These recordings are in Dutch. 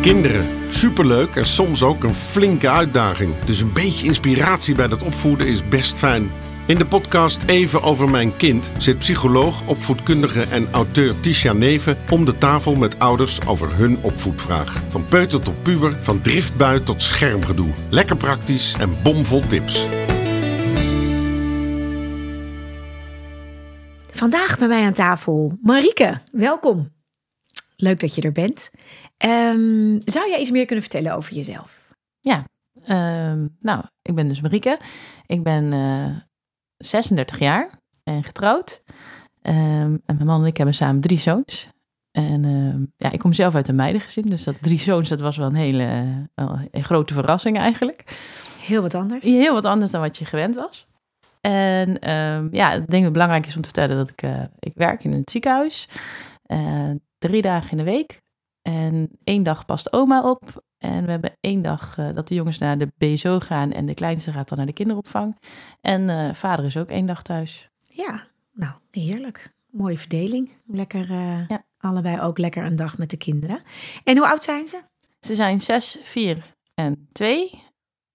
Kinderen, superleuk en soms ook een flinke uitdaging. Dus een beetje inspiratie bij dat opvoeden is best fijn. In de podcast Even over mijn kind zit psycholoog, opvoedkundige en auteur Tisha Neven om de tafel met ouders over hun opvoedvraag. Van peuter tot puber, van driftbui tot schermgedoe. Lekker praktisch en bomvol tips. Vandaag bij mij aan tafel Marieke, welkom. Leuk dat je er bent. Ehm, zou jij iets meer kunnen vertellen over jezelf? Ja, ehm, nou, ik ben dus Marieke. Ik ben eh 36 jaar en getrouwd. Ehm, en mijn man en ik hebben samen drie zoons. En ja, ik kom zelf uit een meidengezin, dus dat drie zoons, dat was wel een hele een grote verrassing eigenlijk. Heel wat anders. Heel wat anders dan wat je gewend was. En ja, ik denk dat het belangrijk is om te vertellen dat ik, eh, ik werk in een ziekenhuis. eh, drie dagen in de week. En één dag past oma op. En we hebben één dag eh, dat de jongens naar de BSO gaan en de kleinste gaat dan naar de kinderopvang. En eh, vader is ook één dag thuis. Ja, nou, heerlijk. Mooie verdeling. Lekker, eh, Ja. allebei ook lekker een dag met de kinderen. En hoe oud zijn ze? Ze zijn zes, vier en twee.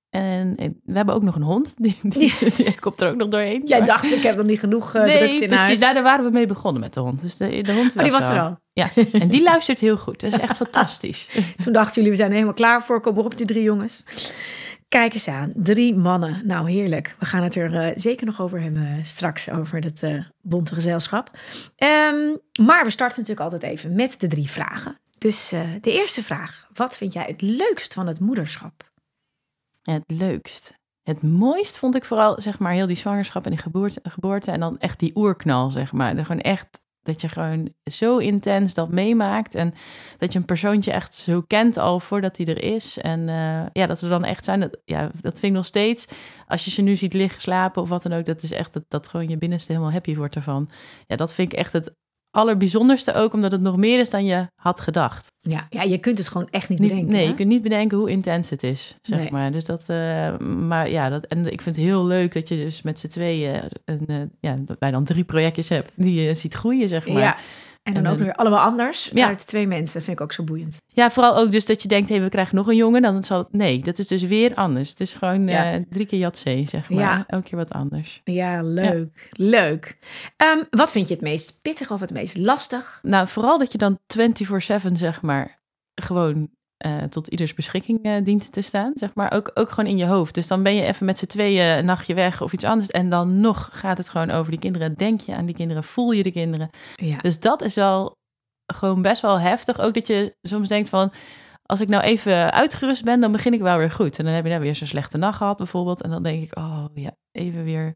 En we hebben ook nog een hond. Die, die, die komt er ook nog doorheen. Jij Maar- dacht, ik heb nog niet genoeg uh, nee, in precies. huis. Daar, daar waren we mee begonnen met de hond. Dus de, de hond Oh, die was er er al. Ja, en die luistert heel goed. Dat is echt fantastisch. Toen dachten jullie, we zijn helemaal klaar voor. Kom op, die drie jongens. Kijk eens aan, drie mannen. Nou, heerlijk. We gaan het er eh, zeker nog over hebben eh, straks, over het eh, bonte gezelschap. Ehm, maar we starten natuurlijk altijd even met de drie vragen. Dus de eerste vraag. Wat vind jij het leukst van het moederschap? Het leukst. Het mooist vond ik vooral, zeg maar, heel die zwangerschap en die geboorte, geboorte. En dan echt die oerknal, zeg maar. Gewoon echt dat je gewoon zo intens dat meemaakt. En dat je een persoontje echt zo kent al voordat hij er is. En eh, ja, dat ze dan echt zijn. Dat, ja, dat vind ik nog steeds. Als je ze nu ziet liggen, slapen of wat dan ook. Dat is echt dat, dat gewoon je binnenste helemaal happy wordt ervan. Ja, dat vind ik echt het allerbijzonderste ook. Omdat het nog meer is dan je had gedacht. Ja, ja je kunt het gewoon echt niet Niet- bedenken. nee, hè? je kunt niet bedenken hoe intens het is, zeg Nee. maar. Dus dat, eh, maar ja, dat, en ik vind het heel leuk dat je dus met z'n tweeën, een, eh, ja, dat wij dan drie projectjes hebt die je ziet groeien, zeg maar. Ja. En dan En ook weer allemaal anders Ja. uit twee mensen. vind ik ook zo boeiend. Ja, vooral ook dus dat je denkt, hé, we krijgen nog een jongen, dan zal het, nee, dat is dus weer anders. Het is gewoon Ja. eh, drie keer Jatzee, zeg maar. Ja. Elke keer wat anders. Ja, leuk. Leuk. Ehm, wat vind je het meest pittig of het meest lastig? Nou, vooral dat je dan 24-7, zeg maar, gewoon eh, tot ieders beschikking eh, dient te staan, zeg maar. Ook, ook gewoon in je hoofd. Dus dan ben je even met z'n tweeën een nachtje weg of iets anders. En dan nog gaat het gewoon over die kinderen. Denk je aan die kinderen? Voel je de kinderen? Ja. Dus dat is wel gewoon best wel heftig. Ook dat je soms denkt van... Als ik nou even uitgerust ben, dan begin ik wel weer goed. En dan heb je nou weer zo'n slechte nacht gehad bijvoorbeeld. En dan denk ik, oh ja, even weer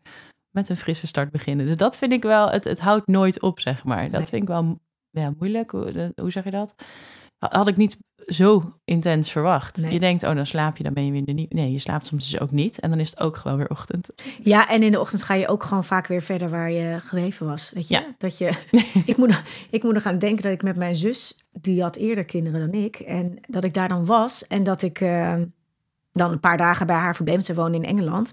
met een frisse start beginnen. Dus dat vind ik wel, het, het houdt nooit op, zeg maar. Dat Nee. vind ik wel ja, moeilijk. Hoe, hoe zeg je dat? Had ik niet zo intens verwacht. Nee. Je denkt, oh, dan slaap je, dan ben je weer er niet. Nee, je slaapt soms dus ook niet. En dan is het ook gewoon weer ochtend. ja, en in de ochtend ga je ook gewoon vaak weer verder waar je gebleven was. Weet je? Ja. Dat je ik, moet, ik moet er gaan denken dat ik met mijn zus, die had eerder kinderen dan ik. En dat ik daar dan was. En dat ik eh, dan een paar dagen bij haar verbleef. Ze woonde in Engeland.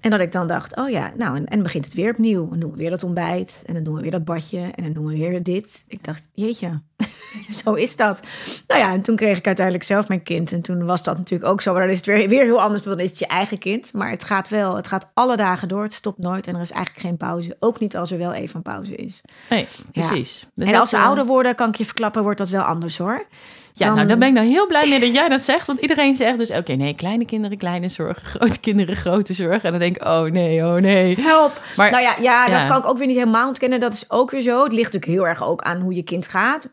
En dat ik dan dacht, oh ja, nou, en, en dan begint het weer opnieuw. En dan doen we weer dat ontbijt. En dan doen we weer dat badje. En dan doen we weer dit. Ik dacht, jeetje, zo is dat. Nou ja, en toen kreeg ik uiteindelijk zelf mijn kind. En toen was dat natuurlijk ook zo. Maar dan is het weer, weer heel anders, dan is het je eigen kind. Maar het gaat wel, het gaat alle dagen door. Het stopt nooit. En er is eigenlijk geen pauze. Ook niet als er wel even een pauze is. Nee, Ja. precies. Dus en dat, als ze eh, ouder worden, kan ik je verklappen, wordt dat wel anders hoor. Ja, Dan- nou, daar ben ik nou heel blij mee dat jij dat zegt. Want iedereen zegt dus, oké, nee, kleine kinderen, kleine zorg. Grote kinderen, grote zorg. En dan denk ik, oh nee, oh nee. Help. Maar nou ja, ja, dat ja. kan ik ook weer niet helemaal ontkennen. Dat is ook weer zo. Het ligt natuurlijk heel erg ook aan hoe je kind gaat.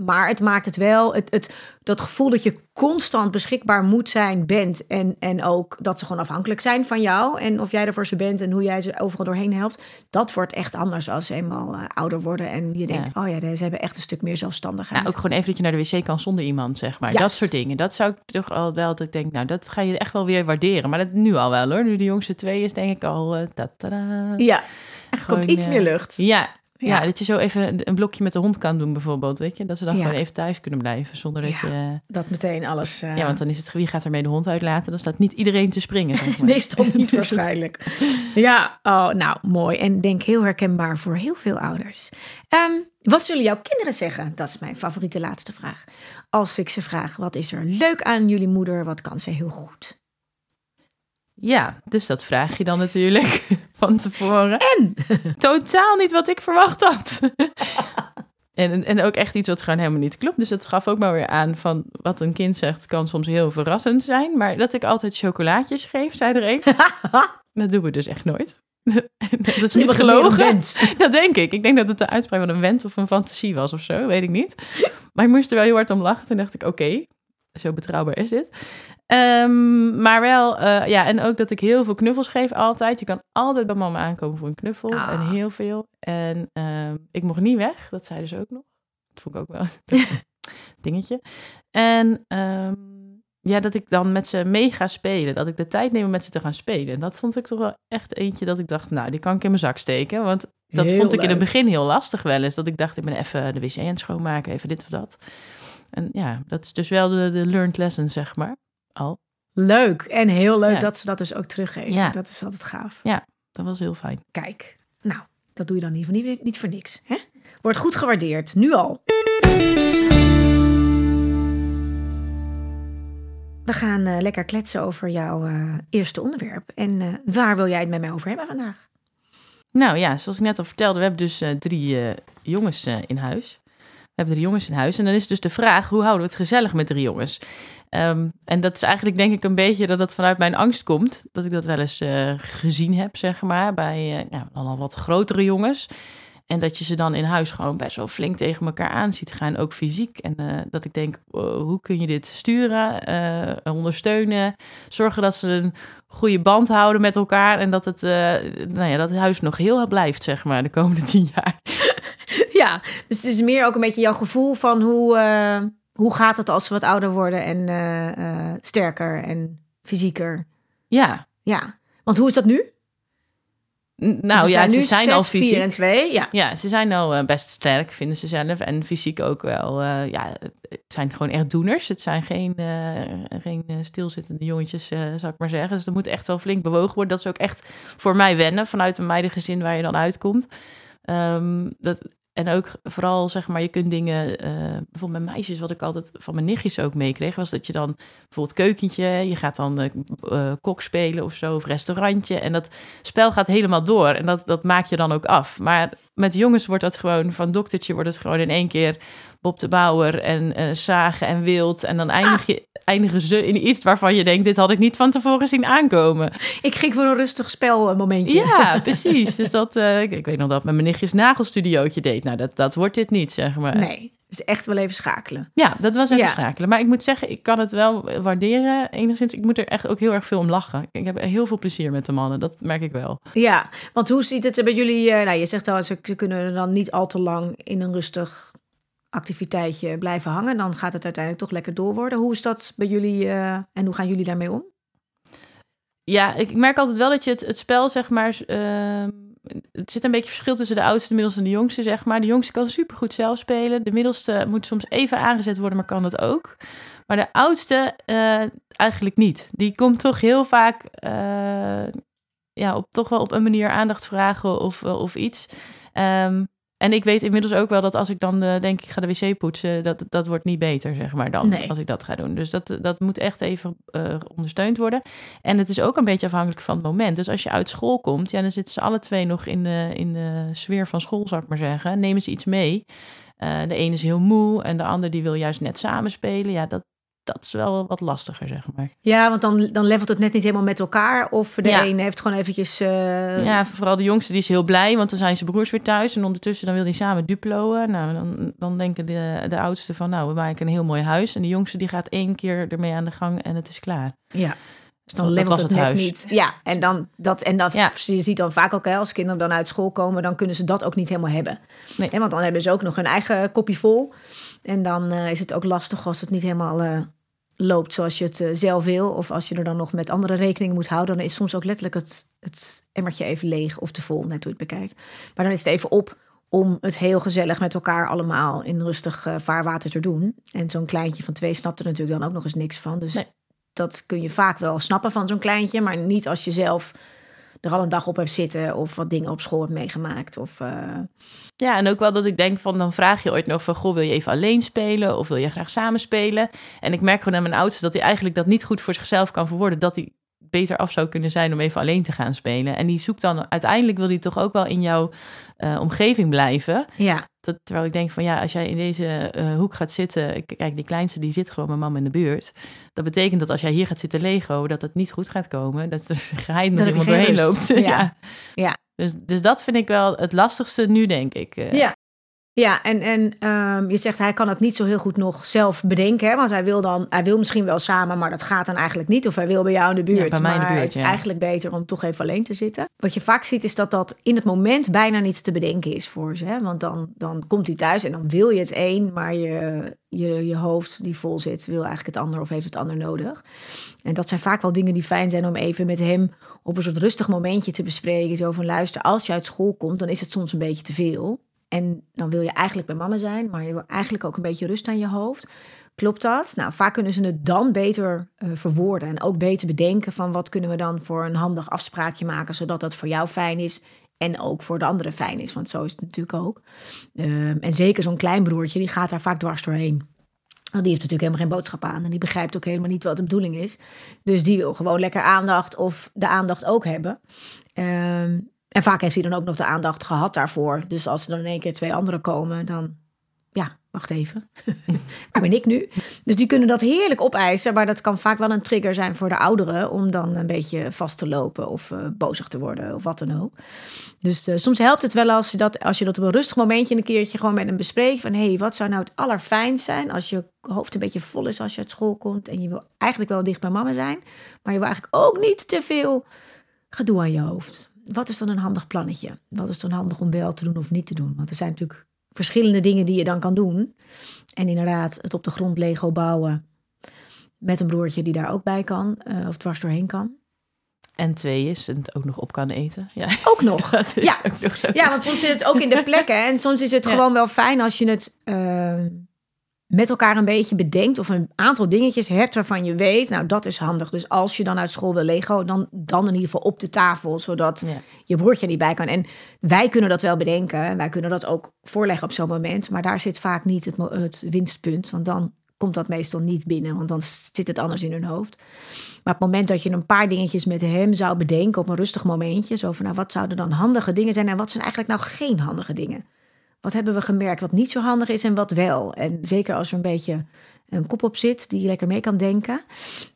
Maar het maakt het wel, het, het, dat gevoel dat je constant beschikbaar moet zijn, bent. En, en ook dat ze gewoon afhankelijk zijn van jou. En of jij er voor ze bent en hoe jij ze overal doorheen helpt. Dat wordt echt anders als ze eenmaal eh, ouder worden. En je denkt, oh ja, ze hebben echt een stuk meer zelfstandigheid. ja, ook gewoon even dat je naar de wc kan zonder iemand, zeg maar. Juist. Dat soort dingen. Dat zou ik toch al wel, dat ik denk, nou, dat ga je echt wel weer waarderen. Maar dat nu al wel hoor. Nu de jongste twee is, denk ik al, eh, ta-ta-da. ja, er komt iets eh, meer lucht. Ja, Ja. dat je zo even een blokje met de hond kan doen bijvoorbeeld, weet je. Dat ze dan gewoon even thuis kunnen blijven zonder dat Ja. je... Dat meteen alles. eh, Ja, want dan is het, wie gaat ermee de hond uitlaten? Dan staat niet iedereen te springen, zeg maar. Meestal niet waarschijnlijk. Ja, oh, nou mooi. En denk heel herkenbaar voor heel veel ouders. Ehm, Wat zullen jouw kinderen zeggen? Dat is mijn favoriete laatste vraag. Als ik ze vraag, wat is er leuk aan jullie moeder? Wat kan ze heel goed? Ja, dus dat vraag je dan natuurlijk van tevoren. En? Totaal niet wat ik verwacht had. en, en ook echt iets wat gewoon helemaal niet klopt. Dus dat gaf ook maar weer aan van wat een kind zegt kan soms heel verrassend zijn. Maar dat ik altijd chocolaatjes geef, zei er een. dat doen we dus echt nooit. dat is niet gelogen. Dat denk ik. Ik denk dat het de uitspraak van een wens of een fantasie was of zo. Weet ik niet. Maar ik moest er wel heel hard om lachen. Toen dacht ik, oké, zo betrouwbaar is dit. Ehm, maar wel, uh, ja, en ook dat ik heel veel knuffels geef altijd. Je kan altijd bij mama aankomen voor een knuffel. En Ah. heel veel. En ehm, ik mocht niet weg. Dat zei ze ook nog. Dat vond ik ook wel een dingetje. En ehm, ja, dat ik dan met ze mee ga spelen. Dat ik de tijd neem om met ze te gaan spelen. En dat vond ik toch wel echt eentje dat ik dacht, nou, die kan ik in mijn zak steken. Want dat Heel vond ik in het begin heel lastig wel eens. Dat ik dacht, ik ben even de wc aan het schoonmaken, even dit of dat. En ja, dat is dus wel de, de learned lesson, zeg maar. Al. Leuk. En heel leuk Ja. dat ze dat dus ook teruggeven. Ja. Dat is altijd gaaf. Dat was heel fijn. Kijk, nou, dat doe je dan in ieder geval niet, niet voor niks. Hè? Wordt goed gewaardeerd, nu al. We gaan eh, lekker kletsen over jouw eh, eerste onderwerp. En eh, waar wil jij het met mij over hebben vandaag? Nou ja, zoals ik net al vertelde, we hebben dus drie jongens in huis. We hebben drie jongens in huis. En dan is dus de vraag, hoe houden we het gezellig met drie jongens? Ehm, en dat is eigenlijk denk ik een beetje dat het vanuit mijn angst komt. Dat ik dat wel eens eh, gezien heb, zeg maar, bij eh, ja, al wat grotere jongens. En dat je ze dan in huis gewoon best wel flink tegen elkaar aan ziet gaan, ook fysiek. En eh, dat ik denk, wow, hoe kun je dit sturen, ondersteunen, zorgen dat ze een goede band houden met elkaar. En dat het, nou ja, dat het huis nog heel blijft, zeg maar, de komende tien jaar. Ja, dus het is meer ook een beetje jouw gevoel van hoe, eh, hoe gaat het als ze wat ouder worden en eh, eh, sterker en fysieker. Ja, Ja, want hoe is dat nu? N- nou ja, ze zijn al vier fysiek. en twee. Ja. Ja, ze zijn al best sterk, vinden ze zelf. En fysiek ook wel. ja, het zijn gewoon echt doeners. Het zijn geen, geen stilzittende jongetjes, zou ik maar zeggen. Dus er moet echt wel flink bewogen worden. Dat is ook echt voor mij wennen vanuit een meidengezin waar je dan uitkomt. Ehm, dat, en ook vooral, zeg maar, je kunt dingen... eh, bijvoorbeeld met meisjes, wat ik altijd van mijn nichtjes ook meekreeg... was dat je dan bijvoorbeeld keukentje... je gaat dan eh, kok spelen of zo, of restaurantje... en dat spel gaat helemaal door. En dat, dat maak je dan ook af. Maar met jongens wordt dat gewoon... van doktertje wordt het gewoon in één keer... Bob de Bouwer en eh, zagen en wild. En dan eindig je, eindigen ze in iets waarvan je denkt... dit had ik niet van tevoren zien aankomen. Ik ging voor een rustig spelmomentje. Ja, precies. Dus dat, eh, ik, ik weet nog dat mijn nichtjes nagelstudiootje deed. Nou, dat, dat wordt dit niet, zeg maar. Nee, dus echt wel even schakelen. Ja, dat was even Ja. schakelen. Maar ik moet zeggen, ik kan het wel waarderen. Enigszins, ik moet er echt ook heel erg veel om lachen. Ik heb heel veel plezier met de mannen, dat merk ik wel. Ja, want hoe ziet het er bij jullie? eh, nou, je zegt al, ze ze kunnen dan niet al te lang in een rustig activiteitje blijven hangen. Dan gaat het uiteindelijk toch lekker door worden. Hoe is dat bij jullie eh, en hoe gaan jullie daarmee om? Ja, ik merk altijd wel dat je het, het spel, zeg maar... ehm, het zit een beetje verschil tussen de oudste, de middelste en de jongste, zeg maar. De jongste kan supergoed zelf spelen. De middelste moet soms even aangezet worden, maar kan dat ook. Maar de oudste eh, eigenlijk niet. Die komt toch heel vaak... eh, ja, op, toch wel op een manier aandacht vragen of, of iets. Ehm, en ik weet inmiddels ook wel dat als ik dan eh, denk ik ga de wc poetsen, dat, dat wordt niet beter, zeg maar, dan Nee. als ik dat ga doen. Dus dat, dat moet echt even eh, ondersteund worden. En het is ook een beetje afhankelijk van het moment. Dus als je uit school komt, ja, dan zitten ze alle twee nog in de, in de sfeer van school, zou ik maar zeggen. Nemen ze iets mee. Eh, de ene is heel moe en de ander die wil juist net samen spelen. Ja, dat, dat is wel wat lastiger, zeg maar. Ja, want dan, dan levelt het net niet helemaal met elkaar. Of de Ja. een heeft gewoon eventjes... eh, Ja, vooral de jongste die is heel blij, want dan zijn zijn broers weer thuis. En ondertussen dan wil hij samen duploen. Nou, dan, dan denken de, de oudste van, nou, we maken een heel mooi huis. En de jongste die gaat één keer ermee aan de gang en het is klaar. Ja. Dus dan Dat was het, het huis. niet. Ja, en dan dat en dat Ja. je ziet dan vaak ook hè, als kinderen dan uit school komen, dan kunnen ze dat ook niet helemaal hebben. Nee. Want dan hebben ze ook nog hun eigen kopje vol. En dan eh, is het ook lastig als het niet helemaal eh, loopt zoals je het eh, zelf wil. Of als je er dan nog met andere rekening moet houden, dan is soms ook letterlijk het, het emmertje even leeg of te vol, net hoe je het bekijkt. Maar dan is het even op om het heel gezellig met elkaar allemaal in rustig vaarwater te doen. En zo'n kleintje van twee snapt er natuurlijk dan ook nog eens niks van. Dus Nee. Dat kun je vaak wel snappen van zo'n kleintje, maar niet als je zelf er al een dag op hebt zitten of wat dingen op school hebt meegemaakt. Of, uh... Ja, en ook wel dat ik denk van dan vraag je ooit nog van goh, wil je even alleen spelen of wil je graag samen spelen? En ik merk gewoon aan mijn oudste dat hij eigenlijk dat niet goed voor zichzelf kan verwoorden, dat hij beter af zou kunnen zijn om even alleen te gaan spelen. En die zoekt dan uiteindelijk wil hij toch ook wel in jouw uh, omgeving blijven. Ja. Dat, terwijl ik denk van ja, als jij in deze uh, hoek gaat zitten, kijk, die kleinste die zit gewoon met mama in de buurt. Dat betekent dat als jij hier gaat zitten Lego, dat het niet goed gaat komen. Dat er geheid nog iemand doorheen loopt. Ja. ja. ja. Dus, dus dat vind ik wel het lastigste nu, denk ik. Uh. Ja. Ja, en, en um, je zegt hij kan het niet zo heel goed nog zelf bedenken. Hè? Want hij wil dan, hij wil misschien wel samen, maar dat gaat dan eigenlijk niet. Of hij wil bij jou in de buurt. Ja, bij mij in de buurt, het is ja. eigenlijk beter om toch even alleen te zitten. Wat je vaak ziet, is dat dat in het moment bijna niets te bedenken is voor ze. Hè? Want dan, dan komt hij thuis en dan wil je het een, maar je, je, je hoofd die vol zit, wil eigenlijk het ander of heeft het ander nodig. En dat zijn vaak wel dingen die fijn zijn om even met hem op een soort rustig momentje te bespreken. Zo van luister, als je uit school komt, dan is het soms een beetje te veel. En dan wil je eigenlijk bij mama zijn, maar je wil eigenlijk ook een beetje rust aan je hoofd. Klopt dat? Nou, vaak kunnen ze het dan beter uh, verwoorden en ook beter bedenken van wat kunnen we dan voor een handig afspraakje maken, zodat dat voor jou fijn is en ook voor de andere fijn is, want zo is het natuurlijk ook. Uh, en zeker zo'n klein broertje, die gaat daar vaak dwars doorheen. Want die heeft natuurlijk helemaal geen boodschap aan en die begrijpt ook helemaal niet wat de bedoeling is. Dus die wil gewoon lekker aandacht of de aandacht ook hebben. Uh, en vaak heeft hij dan ook nog de aandacht gehad daarvoor. Dus als er dan in één keer twee anderen komen, dan ja, wacht even. Waar ben ik nu? Dus die kunnen dat heerlijk opeisen, maar dat kan vaak wel een trigger zijn voor de ouderen om dan een beetje vast te lopen of uh, bozig te worden of wat dan ook. Dus uh, soms helpt het wel als je, dat, als je dat op een rustig momentje een keertje gewoon met hem bespreekt van hé, hey, wat zou nou het allerfijnst zijn als je hoofd een beetje vol is als je uit school komt en je wil eigenlijk wel dicht bij mama zijn, maar je wil eigenlijk ook niet te veel gedoe aan je hoofd wat is dan een handig plannetje? Wat is dan handig om wel te doen of niet te doen? Want er zijn natuurlijk verschillende dingen die je dan kan doen. En inderdaad, het op de grond Lego bouwen met een broertje die daar ook bij kan uh, of dwars doorheen kan. En twee is het ook nog op kan eten. Ja. Ook nog. Dat is ja. ook nog zo. ja, want soms zit het ook in de plekken. En soms is het Ja. gewoon wel fijn als je het uh, met elkaar een beetje bedenkt. Of een aantal dingetjes hebt waarvan je weet, nou dat is handig. Dus als je dan uit school wil Lego, dan, dan in ieder geval op de tafel. Zodat Ja. je broertje er niet bij kan. En wij kunnen dat wel bedenken. Wij kunnen dat ook voorleggen op zo'n moment. Maar daar zit vaak niet het, het winstpunt. Want dan komt dat meestal niet binnen. Want dan zit het anders in hun hoofd. Maar op het moment dat je een paar dingetjes met hem zou bedenken... op een rustig momentje. Zo van, nou, wat zouden dan handige dingen zijn? En wat zijn eigenlijk nou geen handige dingen? Wat hebben we gemerkt wat niet zo handig is en wat wel? En zeker als er een beetje een kop op zit... die lekker mee kan denken.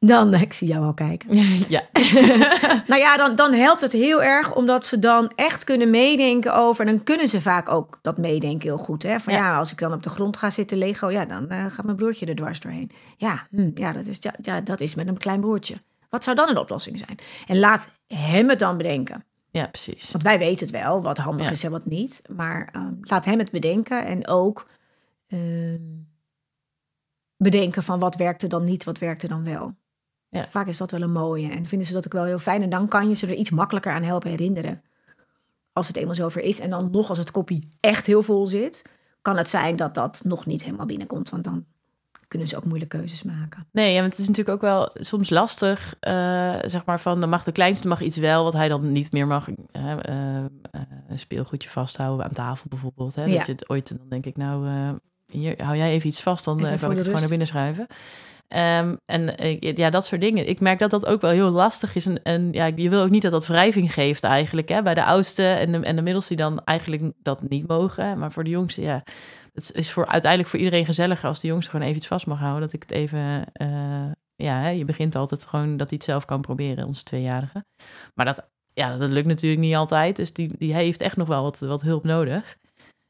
Dan, ik zie jou al kijken. ja. Nou ja, dan, dan helpt het heel erg omdat ze dan echt kunnen meedenken over. En dan kunnen ze vaak ook dat meedenken heel goed. Hè? Van ja, Ja. als ik dan op de grond ga zitten Lego, ja, dan eh, gaat mijn broertje er dwars doorheen. Ja, hm, ja, dat is, ja, ja, dat is met een klein broertje. Wat zou dan een oplossing zijn? En laat hem het dan bedenken. Ja, precies. Want wij weten het wel, wat handig Ja. is en wat niet. Maar ehm, laat hem het bedenken en ook ehm, bedenken van wat werkte dan niet, wat werkte dan wel. Ja. Vaak is dat wel een mooie en vinden ze dat ook wel heel fijn. En dan kan je ze er iets makkelijker aan helpen herinneren. Als het eenmaal zover is. En dan nog als het kopie echt heel vol zit, kan het zijn dat dat nog niet helemaal binnenkomt. Want dan kunnen ze ook moeilijke keuzes maken. Nee, ja, want het is natuurlijk ook wel soms lastig, eh, zeg maar, van dan mag de kleinste mag iets wel, wat hij dan niet meer mag. eh, eh, een speelgoedje vasthouden aan tafel bijvoorbeeld. Hè? Ja. Dat je het ooit, dan denk ik, nou, hier, hou jij even iets vast, dan Even kan ik het gewoon naar binnen schuiven. Ehm, en ja, dat soort dingen. Ik merk dat dat ook wel heel lastig is. En, en ja, je wil ook niet dat dat wrijving geeft eigenlijk. Hè? Bij de oudste en de, en de middelste die dan eigenlijk dat niet mogen. Maar voor de jongste, ja. Het is voor, uiteindelijk voor iedereen gezelliger als de jongste gewoon even iets vast mag houden. Dat ik het even... eh, ja, je begint altijd gewoon dat hij het zelf kan proberen, onze tweejarige. Maar dat, ja, dat lukt natuurlijk niet altijd. Dus die, die heeft echt nog wel wat, wat hulp nodig.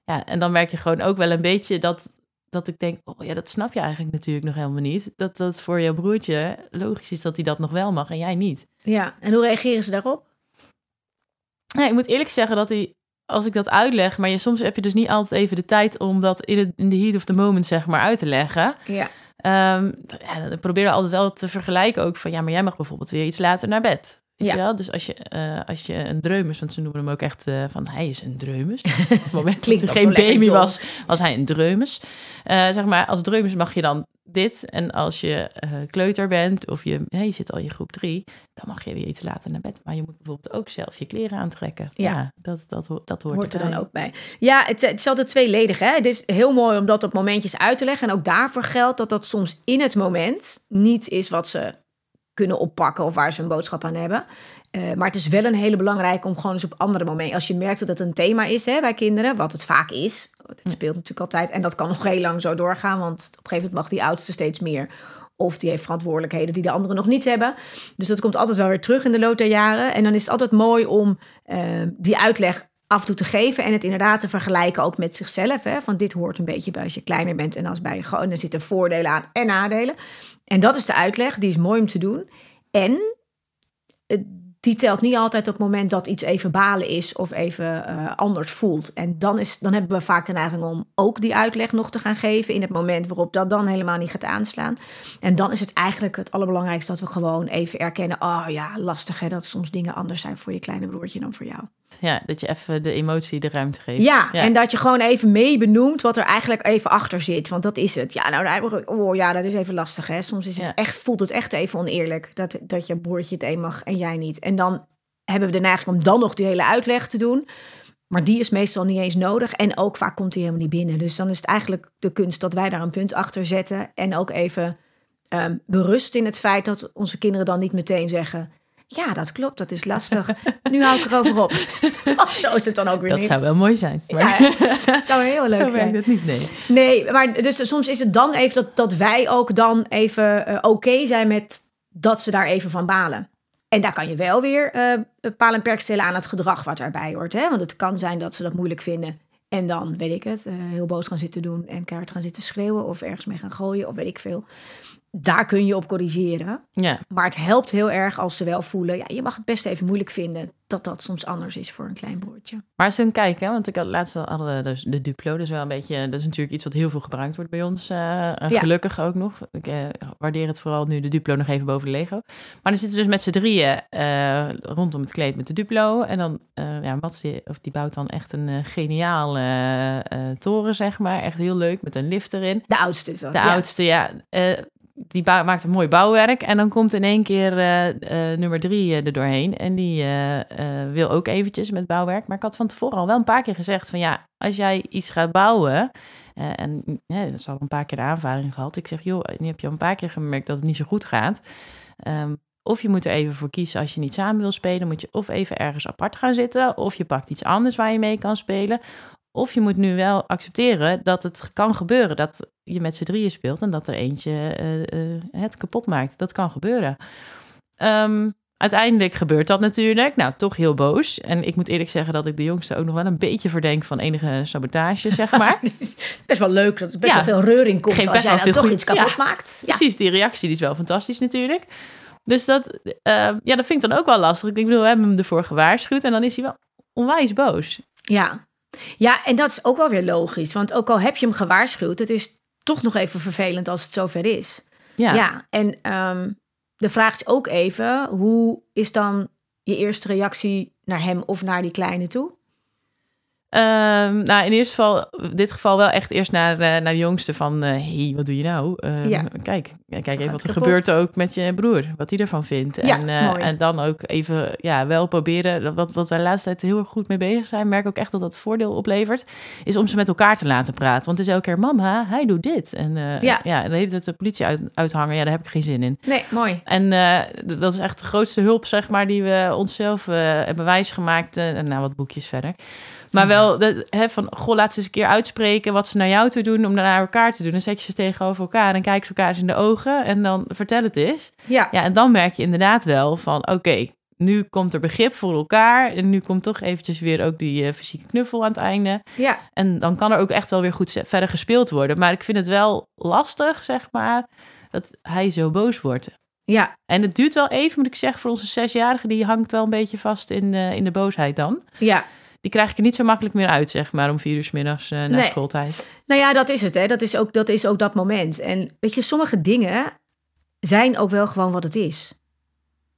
Ja, en dan merk je gewoon ook wel een beetje dat, dat ik denk... oh ja, dat snap je eigenlijk natuurlijk nog helemaal niet. Dat dat voor jouw broertje logisch is dat hij dat nog wel mag en jij niet. Ja, en hoe reageren ze daarop? Ja, ik moet eerlijk zeggen dat hij, als ik dat uitleg... maar je, soms heb je dus niet altijd even de tijd om dat in, het, in de heat of the moment zeg maar uit te leggen... Ja, Ehm ja, dan probeer je altijd wel te vergelijken ook van ja, maar jij mag bijvoorbeeld weer iets later naar bed. Weet Ja. je wel? Dus als je, eh, als je een dreumes, want ze noemen hem ook echt eh, van hij is een dreumes. Op het moment dat zo geen baby was, was hij een dreumes. Eh, zeg maar, als dreumes mag je dan dit. En als je eh, kleuter bent of je, hey, je zit al in groep drie, dan mag je weer iets later naar bed. Maar je moet bijvoorbeeld ook zelf je kleren aantrekken. Ja. Ja, dat, dat, dat hoort, Hoort er dan ook bij. Ja, het, het is altijd tweeledig. Hè? Het is heel mooi om dat op momentjes uit te leggen. En ook daarvoor geldt dat dat soms in het moment niet is wat ze kunnen oppakken of waar ze een boodschap aan hebben. Eh, maar het is wel een hele belangrijke om gewoon eens op andere momenten. Als je merkt dat het een thema is hè, bij kinderen, wat het vaak is. Het speelt natuurlijk altijd. En dat kan nog heel lang zo doorgaan. Want op een gegeven moment mag die oudste steeds meer. Of die heeft verantwoordelijkheden die de anderen nog niet hebben. Dus dat komt altijd wel weer terug in de loop der jaren. En dan is het altijd mooi om eh, die uitleg af en toe te geven. En het inderdaad te vergelijken ook met zichzelf. Hè? Van dit hoort een beetje bij als je kleiner bent. En als bij je gewoon. Er zitten voordelen aan en nadelen. En dat is de uitleg. Die is mooi om te doen. En die telt niet altijd op het moment dat iets even balen is of even eh, anders voelt. En dan, is, dan hebben we vaak de neiging om ook die uitleg nog te gaan geven in het moment waarop dat dan helemaal niet gaat aanslaan. En dan is het eigenlijk het allerbelangrijkste dat we gewoon even erkennen: oh ja, lastig hè, dat soms dingen anders zijn voor je kleine broertje dan voor jou. Ja, dat je even de emotie de ruimte geeft. Ja, en dat je gewoon even mee benoemt wat er eigenlijk even achter zit. Want dat is het. Ja, nou, oh ja, dat is even lastig. Hè. Soms is het Ja. echt, voelt het echt even oneerlijk dat, dat je broertje het een mag en jij niet. En dan hebben we de neiging om dan nog die hele uitleg te doen. Maar die is meestal niet eens nodig. En ook vaak komt die helemaal niet binnen. Dus dan is het eigenlijk de kunst dat wij daar een punt achter zetten. En ook even ehm, berust in het feit dat onze kinderen dan niet meteen zeggen... Ja, dat klopt, dat is lastig. Nu hou ik erover op. Oh, zo is het dan ook weer Dat niet. zou wel mooi zijn. Maar Ja, het zou heel leuk zo zijn. werkt het niet, nee. Nee, maar dus soms is het dan even dat, dat wij ook dan even eh, oké zijn met dat ze daar even van balen. En daar kan je wel weer eh paal en perk stellen aan het gedrag wat daarbij hoort. Hè? Want het kan zijn dat ze dat moeilijk vinden. En dan, weet ik het, eh, heel boos gaan zitten doen en keihard gaan zitten schreeuwen of ergens mee gaan gooien of weet ik veel. Daar kun je op corrigeren. Ja, Maar het helpt heel erg als ze wel voelen, ja, je mag het best even moeilijk vinden dat dat soms anders is voor een klein broertje. maar eens een kijken, hè, want ik had laatst al hadden we dus de Duplo, dus wel een beetje, dat is natuurlijk iets wat heel veel gebruikt wordt bij ons, eh, Ja. gelukkig ook nog. Ik eh, waardeer het vooral nu de Duplo nog even boven de Lego. Maar dan zitten ze dus met z'n drieën eh, rondom het kleed met de Duplo en dan, ja, Mats die, of die bouwt dan echt een geniaal eh, toren, zeg maar, echt heel leuk met een lift erin. De oudste is dat. De ja. oudste, ja. Die maakt een mooi bouwwerk. En dan komt in één keer eh, eh, nummer drie eh, er doorheen. En die wil ook eventjes met bouwwerk. Maar ik had van tevoren al wel een paar keer gezegd van ja, als jij iets gaat bouwen. en dat is al een paar keer de aanvaring gehad. Ik zeg, joh, nu heb je al een paar keer gemerkt dat het niet zo goed gaat. Ehm, of je moet er even voor kiezen als je niet samen wil spelen. Moet je of even ergens apart gaan zitten. Of je pakt iets anders waar je mee kan spelen. Of je moet nu wel accepteren dat het kan gebeuren dat je met z'n drieën speelt en dat er eentje eh, eh, het kapot maakt. Dat kan gebeuren. Ehm, uiteindelijk gebeurt dat natuurlijk. Nou, toch heel boos. En ik moet eerlijk zeggen dat ik de jongste ook nog wel een beetje verdenk van enige sabotage, zeg maar. Is best wel leuk dat er best Ja. wel veel reuring komt als jij dan toch goed- iets kapot ja. maakt. Ja. Precies, die reactie die is wel fantastisch natuurlijk. Dus dat, eh, ja, dat vind ik dan ook wel lastig. Ik bedoel, we hebben hem ervoor gewaarschuwd en dan is hij wel onwijs boos. Ja. ja, en dat is ook wel weer logisch. Want ook al heb je hem gewaarschuwd, het is toch nog even vervelend als het zover is. Ja, Ja, en ehm, de vraag is ook even, hoe is dan je eerste reactie naar hem of naar die kleine toe? Ehm, nou, in eerste geval, in dit geval wel echt eerst naar, eh, naar de jongste van... hé, hey, wat doe je nou? Ehm, Ja. Kijk, kijk even wat er kapot. gebeurt ook met je broer. Wat hij ervan vindt. Ja, en, eh, en dan ook even ja, wel proberen... dat- Wat, wat wij de laatste tijd heel erg goed mee bezig zijn... merk ook echt dat dat voordeel oplevert... is om ze met elkaar te laten praten. Want het is elke keer... Mama, hij doet dit. En eh, Ja. ja. en dan heeft het de politie uit, uithangen. Ja, daar heb ik geen zin in. Nee, mooi. En eh, dat is echt de grootste hulp, zeg maar, die we onszelf eh, hebben wijsgemaakt. eh, en nou, wat boekjes verder. Maar wel de, hè, van, goh, laat ze eens een keer uitspreken wat ze naar jou toe doen om naar elkaar te doen. Dan zet je ze tegenover elkaar en kijk ze elkaar eens in de ogen en dan vertel het eens. Ja, Ja, en dan merk je inderdaad wel van, oké, nu komt er begrip voor elkaar. En nu komt toch eventjes weer ook die eh, fysieke knuffel aan het einde. ja, En dan kan er ook echt wel weer goed verder gespeeld worden. Maar ik vind het wel lastig, zeg maar, dat hij zo boos wordt. ja, En het duurt wel even, moet ik zeggen, voor onze zesjarige. Die hangt wel een beetje vast in, eh, in de boosheid dan. ja. Die krijg ik er niet zo makkelijk meer uit, zeg maar, om vier uur 's middags eh na Nee. schooltijd. Nou ja, dat is het. Hè. Dat, is ook, dat is ook dat moment. En weet je, sommige dingen zijn ook wel gewoon wat het is.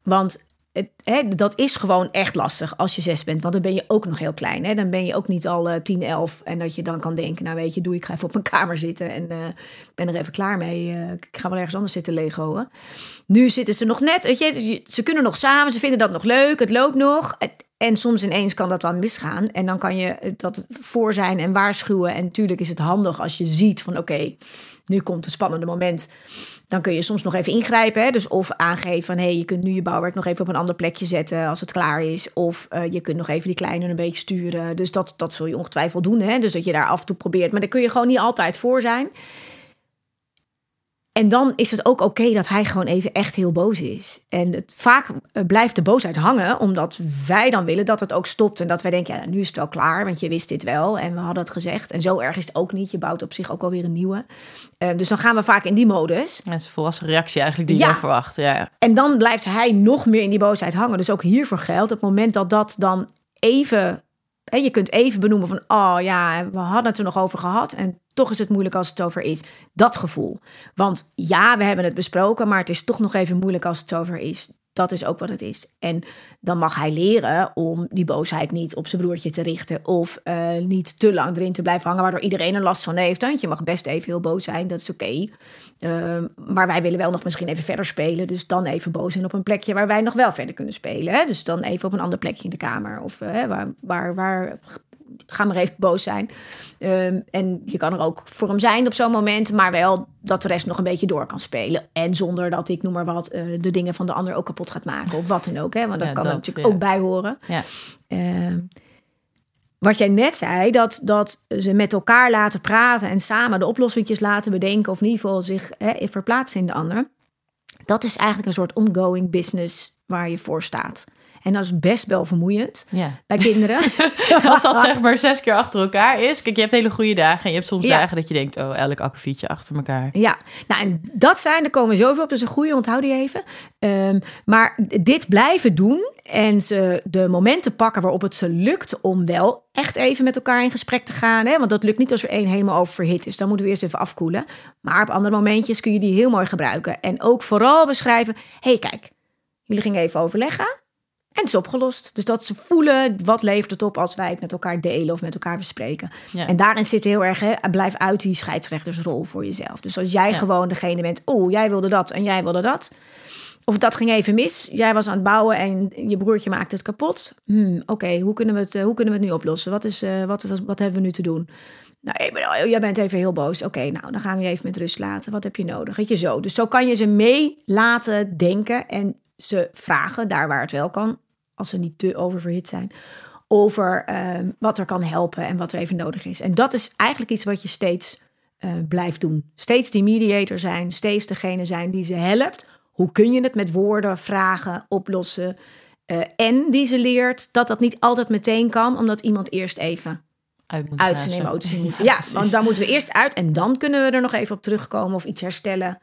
Want het, hè, dat is gewoon echt lastig als je zes bent. Want dan ben je ook nog heel klein. Hè? Dan ben je ook niet al uh, 10, 11. En dat je dan kan denken, nou weet je, doe ik ga even op mijn kamer zitten. En uh, ik ben er even klaar mee. Uh, ik ga wel ergens anders zitten legoen. Nu zitten ze nog net, weet je, ze kunnen nog samen. Ze vinden dat nog leuk. Het loopt nog. En soms ineens kan dat dan misgaan. En dan kan je dat voor zijn en waarschuwen. En natuurlijk is het handig als je ziet van oké, nu komt een spannende moment. Dan kun je soms nog even ingrijpen. Hè? Dus of aangeven van hé, hey, je kunt nu je bouwwerk nog even op een ander plekje zetten als het klaar is. Of uh, je kunt nog even die kleine een beetje sturen. Dus dat, dat zul je ongetwijfeld doen. Hè? Dus dat je daar af en toe probeert. Maar daar kun je gewoon niet altijd voor zijn. En dan is het ook oké dat hij gewoon even echt heel boos is. En het, vaak eh, blijft de boosheid hangen, omdat wij dan willen dat het ook stopt. En dat wij denken, ja, nu is het wel klaar, want je wist dit wel. En we hadden het gezegd. En zo erg is het ook niet. Je bouwt op zich ook alweer een nieuwe. Uh, dus dan gaan we vaak in die modus. Dat is een volwassen reactie eigenlijk die ja. je verwacht. Ja. En dan blijft hij nog meer in die boosheid hangen. Dus ook hiervoor geldt, op het moment dat dat dan even... En je kunt even benoemen van, oh ja, we hadden het er nog over gehad. En toch is het moeilijk als het over is. Dat gevoel. Want ja, we hebben het besproken, maar het is toch nog even moeilijk als het over is. Dat is ook wat het is. En dan mag hij leren om die boosheid niet op zijn broertje te richten. Of uh, niet te lang erin te blijven hangen, waardoor iedereen er last van heeft. Want je mag best even heel boos zijn, dat is oké. Uh, maar wij willen wel nog misschien even verder spelen. Dus dan even boos zijn op een plekje waar wij nog wel verder kunnen spelen. Hè? Dus dan even op een ander plekje in de kamer. Of uh, waar, waar, waar ga maar even boos zijn. Um, en je kan er ook voor hem zijn op zo'n moment, maar wel dat de rest nog een beetje door kan spelen. En zonder dat ik, noem maar wat, uh, de dingen van de ander ook kapot gaat maken of wat dan ook. Hè? Want dat ja, kan dat, er natuurlijk ja. ook bij horen. Ja. Um, wat jij net zei, dat, dat ze met elkaar laten praten en samen de oplossingjes laten bedenken, of in ieder geval zich hè, verplaatsen in de ander. Dat is eigenlijk een soort ongoing business waar je voor staat. En dat is best wel vermoeiend ja. bij kinderen. Als dat zeg maar zes keer achter elkaar is. Kijk, je hebt hele goede dagen en je hebt soms ja. dagen dat je denkt... oh, elk akkefietje achter elkaar. Ja, nou en dat zijn, er komen zoveel op. Dus een goede, onthoud die even. Um, maar dit blijven doen en ze de momenten pakken waarop het ze lukt... om wel echt even met elkaar in gesprek te gaan. Hè? Want dat lukt niet als er één helemaal oververhit is. Dan moeten we eerst even afkoelen. Maar op andere momentjes kun je die heel mooi gebruiken. En ook vooral beschrijven... hé, hey, kijk, jullie gingen even overleggen... En het is opgelost. Dus dat ze voelen, wat levert het op als wij het met elkaar delen of met elkaar bespreken. Ja. En daarin zit heel erg, hè, blijf uit die scheidsrechtersrol voor jezelf. Dus als jij Ja. gewoon degene bent, oh, jij wilde dat en jij wilde dat. Of dat ging even mis. Jij was aan het bouwen en je broertje maakte het kapot. Hmm, Oké, hoe, kunnen we het, eh, hoe kunnen we het nu oplossen? Wat, is, eh, wat, wat, wat hebben we nu te doen? Nou, ben, oh, jij bent even heel boos. Oké, nou, dan gaan we je even met rust laten. Wat heb je nodig? Weet je zo. Dus zo kan je ze mee laten denken en ze vragen, daar waar het wel kan, als ze niet te oververhit zijn, over ehm, wat er kan helpen en wat er even nodig is. En dat is eigenlijk iets wat je steeds eh, blijft doen. Steeds die mediator zijn, steeds degene zijn die ze helpt. Hoe kun je het met woorden, vragen, oplossen? Eh, en die ze leert dat dat niet altijd meteen kan, omdat iemand eerst even Uit, moet uit zijn emotie moet. Ja, want dan moeten we eerst uit en dan kunnen we er nog even op terugkomen of iets herstellen.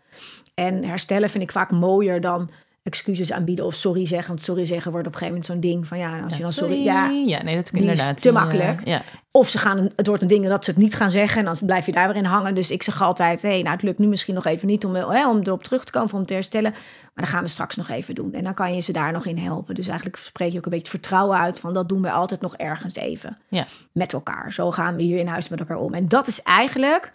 En herstellen vind ik vaak mooier dan excuses aanbieden of sorry zeggen. Want sorry zeggen wordt op een gegeven moment zo'n ding van ja, als je dan sorry, ja, ja, nee, dat die is inderdaad. te eh, makkelijk. Ja, of ze gaan, het wordt een ding dat ze het niet gaan zeggen en dan blijf je daar weer in hangen. Dus ik zeg altijd, hé, nou het lukt nu misschien nog even niet om, hè, om erop terug te komen, om te herstellen. Maar dan gaan we straks nog even doen. En dan kan je ze daar nog in helpen. Dus eigenlijk spreek je ook een beetje het vertrouwen uit van dat doen we altijd nog ergens even ja. met elkaar. Zo gaan we hier in huis met elkaar om. En dat is eigenlijk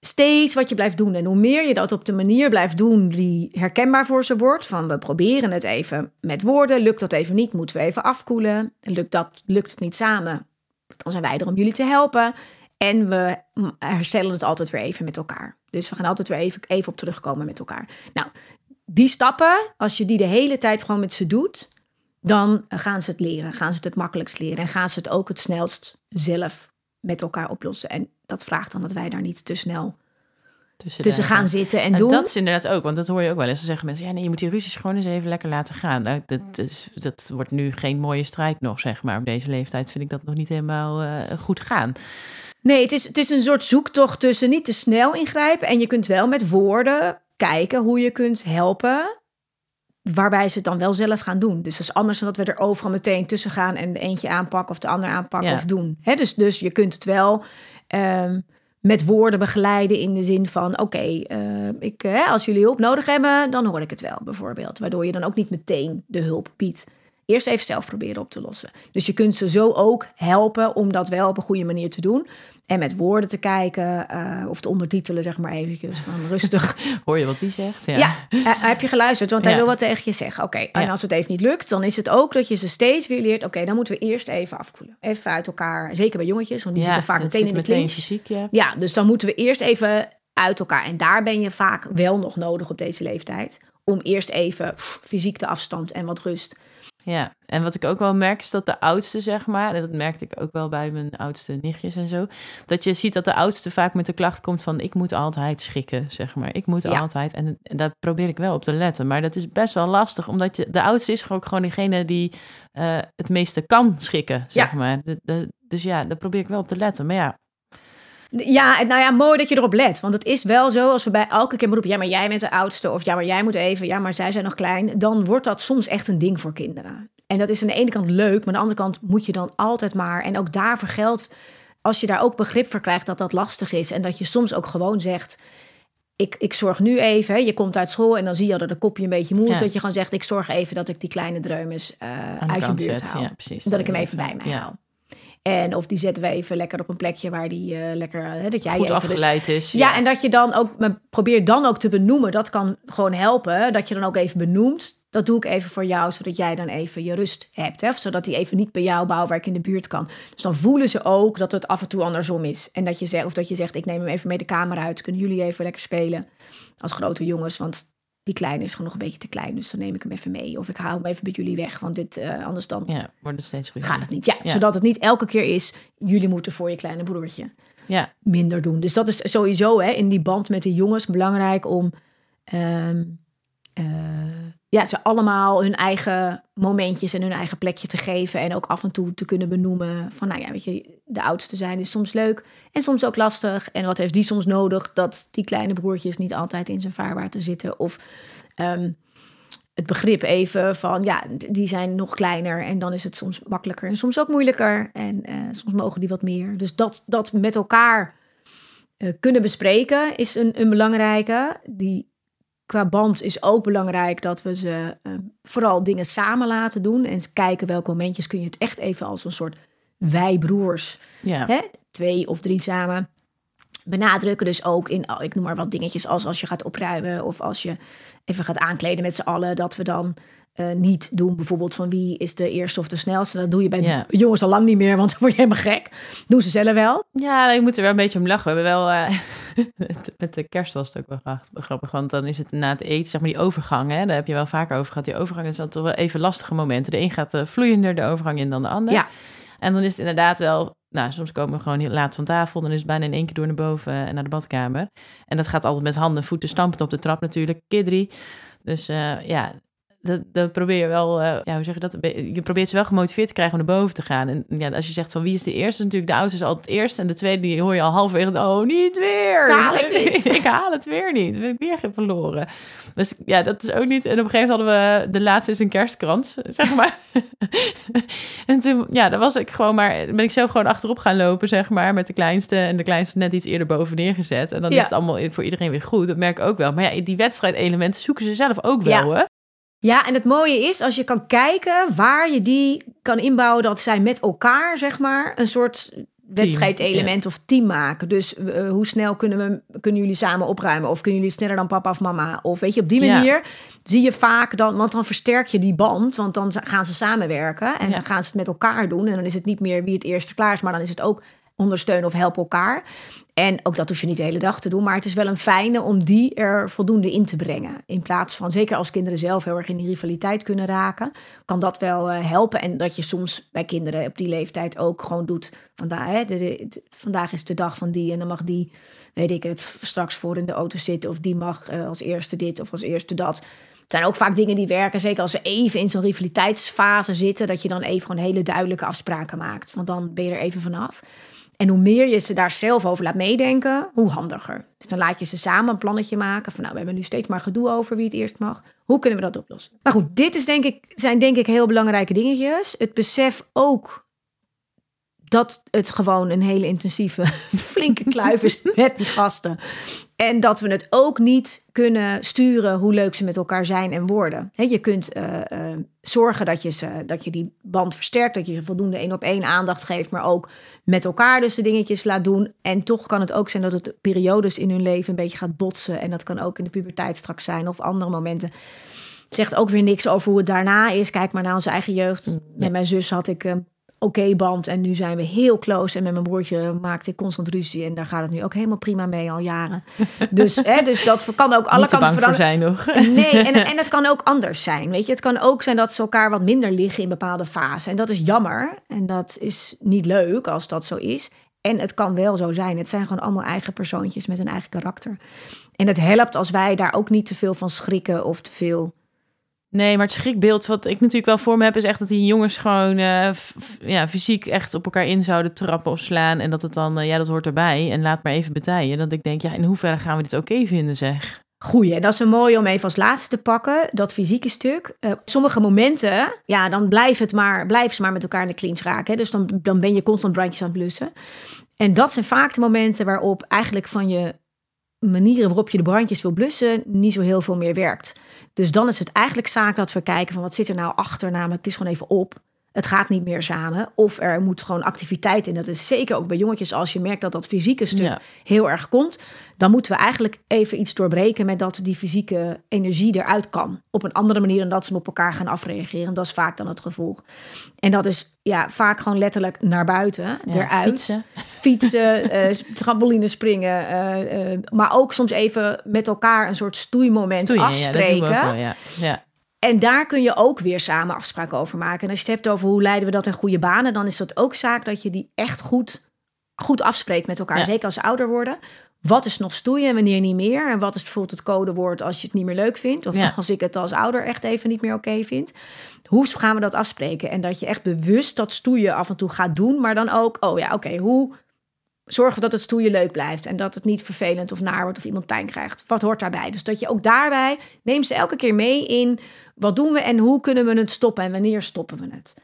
steeds wat je blijft doen. En hoe meer je dat op de manier blijft doen die herkenbaar voor ze wordt, van we proberen het even met woorden, lukt dat even niet, moeten we even afkoelen. Lukt dat, lukt het niet samen, dan zijn wij er om jullie te helpen. En we herstellen het altijd weer even met elkaar. Dus we gaan altijd weer even, even op terugkomen met elkaar. Nou, die stappen, als je die de hele tijd gewoon met ze doet, dan gaan ze het leren. Gaan ze het het makkelijkst leren. En gaan ze het ook het snelst zelf met elkaar oplossen. En dat vraagt dan dat wij daar niet te snel Tussen, gaan zitten en En doen. dat is inderdaad ook, want dat hoor je ook wel eens. Dan zeggen mensen, ja nee, je moet die ruzies gewoon eens even lekker laten gaan. Nou, dat, is, dat wordt nu geen mooie strijd nog, zeg maar. Op deze leeftijd vind ik dat nog niet helemaal eh, goed gaan. Nee, het is, het is een soort zoektocht tussen niet te snel ingrijpen. En je kunt wel met woorden kijken hoe je kunt helpen. Waarbij ze het dan wel zelf gaan doen. Dus dat is anders dan dat we er overal meteen tussen gaan en de eentje aanpakken of de ander aanpakken Ja. of doen. Dus, dus je kunt het wel ehm, met woorden begeleiden in de zin van: oké, eh, ik als jullie hulp nodig hebben, dan hoor ik het wel, bijvoorbeeld. Waardoor je dan ook niet meteen de hulp biedt. Eerst even zelf proberen op te lossen. Dus je kunt ze zo ook helpen om dat wel op een goede manier te doen. En met woorden te kijken uh, of te ondertitelen, zeg maar eventjes van rustig. Hoor je wat hij zegt? Ja, ja heb je geluisterd? Want hij wil wat tegen je zeggen. Oké, en als het even niet lukt, dan is het ook dat je ze steeds weer leert. Oké, dan moeten we eerst even afkoelen. Even uit elkaar. Zeker bij jongetjes, want die zitten vaak meteen in de clinch. Fysiek, ja. ja, dus dan moeten we eerst even uit elkaar. En daar ben je vaak wel nog nodig op deze leeftijd. Om eerst even pff, fysiek de afstand en wat rust. Ja, en wat ik ook wel merk is dat de oudste, zeg maar, en dat merkte ik ook wel bij mijn oudste nichtjes en zo, dat je ziet dat de oudste vaak met de klacht komt van ik moet altijd schikken, zeg maar. Ik moet altijd, en, en, daar probeer ik wel op te letten, maar dat is best wel lastig, omdat je, de oudste is ook gewoon degene die uh, het meeste kan schikken, zeg ja. maar. De, de, dus ja, daar probeer ik wel op te letten, maar ja, ja, nou ja, mooi dat je erop let. Want het is wel zo, als we bij elke keer roepen... ja, maar jij bent de oudste, of ja, maar jij moet even... ja, maar zij zijn nog klein... dan wordt dat soms echt een ding voor kinderen. En dat is aan de ene kant leuk, maar aan de andere kant moet je dan altijd maar... en ook daarvoor geldt, als je daar ook begrip voor krijgt... dat dat lastig is en dat je soms ook gewoon zegt... Ik, ik zorg nu even, je komt uit school en dan zie je dat de kopje een beetje moe is. Dat je gewoon zegt, ik zorg even dat ik die kleine dreumes uh, uit je buurt haal. Ja, precies, dat ik hem even bij mij haal. En of die zetten we even lekker op een plekje waar die uh, lekker. Hè, dat jij Goed even afgeleid dus, is. Ja. ja. en dat je dan ook. Probeer dan ook te benoemen. Dat kan gewoon helpen. Dat je dan ook even benoemt. Dat doe ik even voor jou, zodat jij dan even je rust hebt. Hè? Zodat die even niet bij jou bouwwerk in de buurt kan. Dus dan voelen ze ook dat het af en toe andersom is. En dat je zegt, of dat je zegt: ik neem hem even mee de kamer uit. Kunnen jullie even lekker spelen als grote jongens? Want die kleine is gewoon nog een beetje te klein. Dus dan neem ik hem even mee. Of ik haal hem even bij jullie weg. Want dit, uh, anders dan ja, wordt het steeds gaat het niet. Ja, zodat het niet elke keer is... jullie moeten voor je kleine broertje ja. minder doen. Dus dat is sowieso hè, in die band met de jongens belangrijk om... Um, uh, ja, ze allemaal hun eigen momentjes en hun eigen plekje te geven. En ook af en toe te kunnen benoemen van, nou ja, weet je, de oudste zijn is soms leuk en soms ook lastig. En wat heeft die soms nodig dat die kleine broertjes niet altijd in zijn vaarwater zitten? Of um, het begrip even van, ja, die zijn nog kleiner en dan is het soms makkelijker en soms ook moeilijker. En uh, soms mogen die wat meer. Dus dat, dat met elkaar uh, kunnen bespreken is een, een belangrijke. Die qua band is ook belangrijk dat we ze uh, vooral dingen samen laten doen. En kijken welke momentjes kun je het echt even als een soort wij broers, ja. hè, twee of drie samen, benadrukken. Dus ook in, ik noem maar wat dingetjes als als je gaat opruimen of als je even gaat aankleden met z'n allen, dat we dan uh, niet doen. Bijvoorbeeld van wie is de eerste of de snelste. Dat doe je bij Ja. jongens al lang niet meer, want dan word je helemaal gek. Doen ze zelf wel. Ja, je moet er wel een beetje om lachen. We hebben wel... eh, met- met de kerst was het ook wel graag- grappig. Want dan is het na het eten, zeg maar die overgang. Hè, daar heb je wel vaker over gehad. Die overgang is altijd wel even lastige momenten. De een gaat eh, vloeiender de overgang in dan de ander. Ja. En dan is het inderdaad wel... Nou, soms komen we gewoon heel laat van tafel. Dan is het bijna in één keer door naar boven en naar de badkamer. En dat gaat altijd met handen en voeten stampend op de trap natuurlijk. Keer drie. Dus eh, ja, dat, dat probeer je wel, eh, ja, hoe zeg je dat? Je probeert ze wel gemotiveerd te krijgen om naar boven te gaan. En ja, als je zegt van wie is de eerste, natuurlijk de oudste is altijd het eerst. En de tweede, die hoor je al halverwege, oh, niet weer. Dat haal ik niet. ik haal het weer niet. Dan ben ik weer verloren. Dus ja, dat is ook niet. En op een gegeven moment hadden we, de laatste is een kerstkrans, zeg maar. en toen, ja, dan was ik gewoon maar, ben ik zelf gewoon achterop gaan lopen, zeg maar, met de kleinste. En de kleinste net iets eerder boven neergezet. En dan Ja. is het allemaal voor iedereen weer goed. Dat merk ik ook wel. Maar ja, die wedstrijdelementen zoeken ze zelf ook wel, hè? Ja, en het mooie is als je kan kijken waar je die kan inbouwen, dat zij met elkaar, zeg maar, een soort wedstrijdelement of team maken. Dus eh, hoe snel kunnen, we, kunnen jullie samen opruimen? Of kunnen jullie sneller dan papa of mama? Of weet je, op die Ja. manier zie je vaak dan, want dan versterk je die band, want dan gaan ze samenwerken en Ja. dan gaan ze het met elkaar doen. En dan is het niet meer wie het eerste klaar is, maar dan is het ook ondersteunen of helpen elkaar. En ook dat hoef je niet de hele dag te doen, maar het is wel een fijne om die er voldoende in te brengen. In plaats van, zeker als kinderen zelf heel erg in die rivaliteit kunnen raken, kan dat wel eh, helpen. En dat je soms bij kinderen op die leeftijd ook gewoon doet. Vandaag, hè, vandaag is de dag van die en dan mag die, weet ik het, straks voor in de auto zitten. Of die mag eh, als eerste dit of als eerste dat. Het zijn ook vaak dingen die werken, zeker als ze even in zo'n rivaliteitsfase zitten, dat je dan even gewoon hele duidelijke afspraken maakt. Want dan ben je er even vanaf. En hoe meer je ze daar zelf over laat meedenken, hoe handiger. Dus dan laat je ze samen een plannetje maken. Van nou, we hebben nu steeds maar gedoe over wie het eerst mag. Hoe kunnen we dat oplossen? Maar goed, dit is denk ik, zijn denk ik heel belangrijke dingetjes. Het besef ook dat het gewoon een hele intensieve, flinke kluif is met die gasten. En dat we het ook niet kunnen sturen hoe leuk ze met elkaar zijn en worden. He, je kunt uh, uh, zorgen dat je, ze, dat je die band versterkt, dat je ze voldoende één op één aandacht geeft, maar ook met elkaar dus de dingetjes laat doen. En toch kan het ook zijn dat het periodes in hun leven een beetje gaat botsen. En dat kan ook in de puberteit straks zijn of andere momenten. Het zegt ook weer niks over hoe het daarna is. Kijk maar naar onze eigen jeugd. Met mijn zus had ik een oké band en nu zijn we heel close. En met mijn broertje maakte ik constant ruzie. En daar gaat het nu ook helemaal prima mee al jaren. Dus, hè, dus dat kan ook alle Niet kanten voor veranderen. zijn nog. Nee, en, en het kan ook anders zijn. Weet je, het kan ook zijn dat ze elkaar wat minder liggen in bepaalde fasen. En dat is jammer. En dat is niet leuk als dat zo is. En het kan wel zo zijn. Het zijn gewoon allemaal eigen persoontjes met een eigen karakter. En het helpt als wij daar ook niet te veel van schrikken of te veel. Nee, maar het schrikbeeld wat ik natuurlijk wel voor me heb... is echt dat die jongens gewoon eh, ja, fysiek echt op elkaar in zouden trappen of slaan. En dat het dan, eh, ja, dat hoort erbij. En laat maar even betijen. Dat ik denk, ja, in hoeverre gaan we dit oké vinden, zeg? Goeie, en dat is een mooie om even als laatste te pakken, dat fysieke stuk. Eh, sommige momenten, ja, dan blijft het maar, blijven ze maar met elkaar in de clinch raken. Hè? Dus dan, dan ben je constant brandjes aan het blussen. En dat zijn vaak de momenten waarop eigenlijk van je manieren waarop je de brandjes wil blussen niet zo heel veel meer werkt. Dus dan is het eigenlijk zaak dat we kijken van wat zit er nou achter, namelijk het is gewoon even op. Het gaat niet meer samen. Of er moet gewoon activiteit in. Dat is zeker ook bij jongetjes. Als je merkt dat dat fysieke stuk Ja. heel erg komt. Dan moeten we eigenlijk even iets doorbreken met dat die fysieke energie eruit kan. Op een andere manier dan dat ze op elkaar gaan afreageren. Dat is vaak dan het gevolg. En dat is ja, vaak gewoon letterlijk naar buiten, Ja, eruit. fietsen. Fietsen, eh, trampoline springen. eh, eh, maar ook soms even met elkaar een soort stoeimoment Stoeien, ja, dat doen we afspreken. ook wel, ja. En daar kun je ook weer samen afspraken over maken. En als je het hebt over hoe leiden we dat in goede banen, dan is dat ook zaak dat je die echt goed, goed afspreekt met elkaar. Ja. Zeker als ze ouder worden. Wat is nog stoeien en wanneer niet meer? En wat is bijvoorbeeld het codewoord als je het niet meer leuk vindt? Of Ja. als ik het als ouder echt even niet meer oké vind? Hoe gaan we dat afspreken? En dat je echt bewust dat stoeien af en toe gaat doen, maar dan ook, oh ja, oké, hoe zorgen dat het stoeien leuk blijft en dat het niet vervelend of naar wordt of iemand pijn krijgt. Wat hoort daarbij? Dus dat je ook daarbij neem ze elke keer mee in wat doen we en hoe kunnen we het stoppen en wanneer stoppen we het.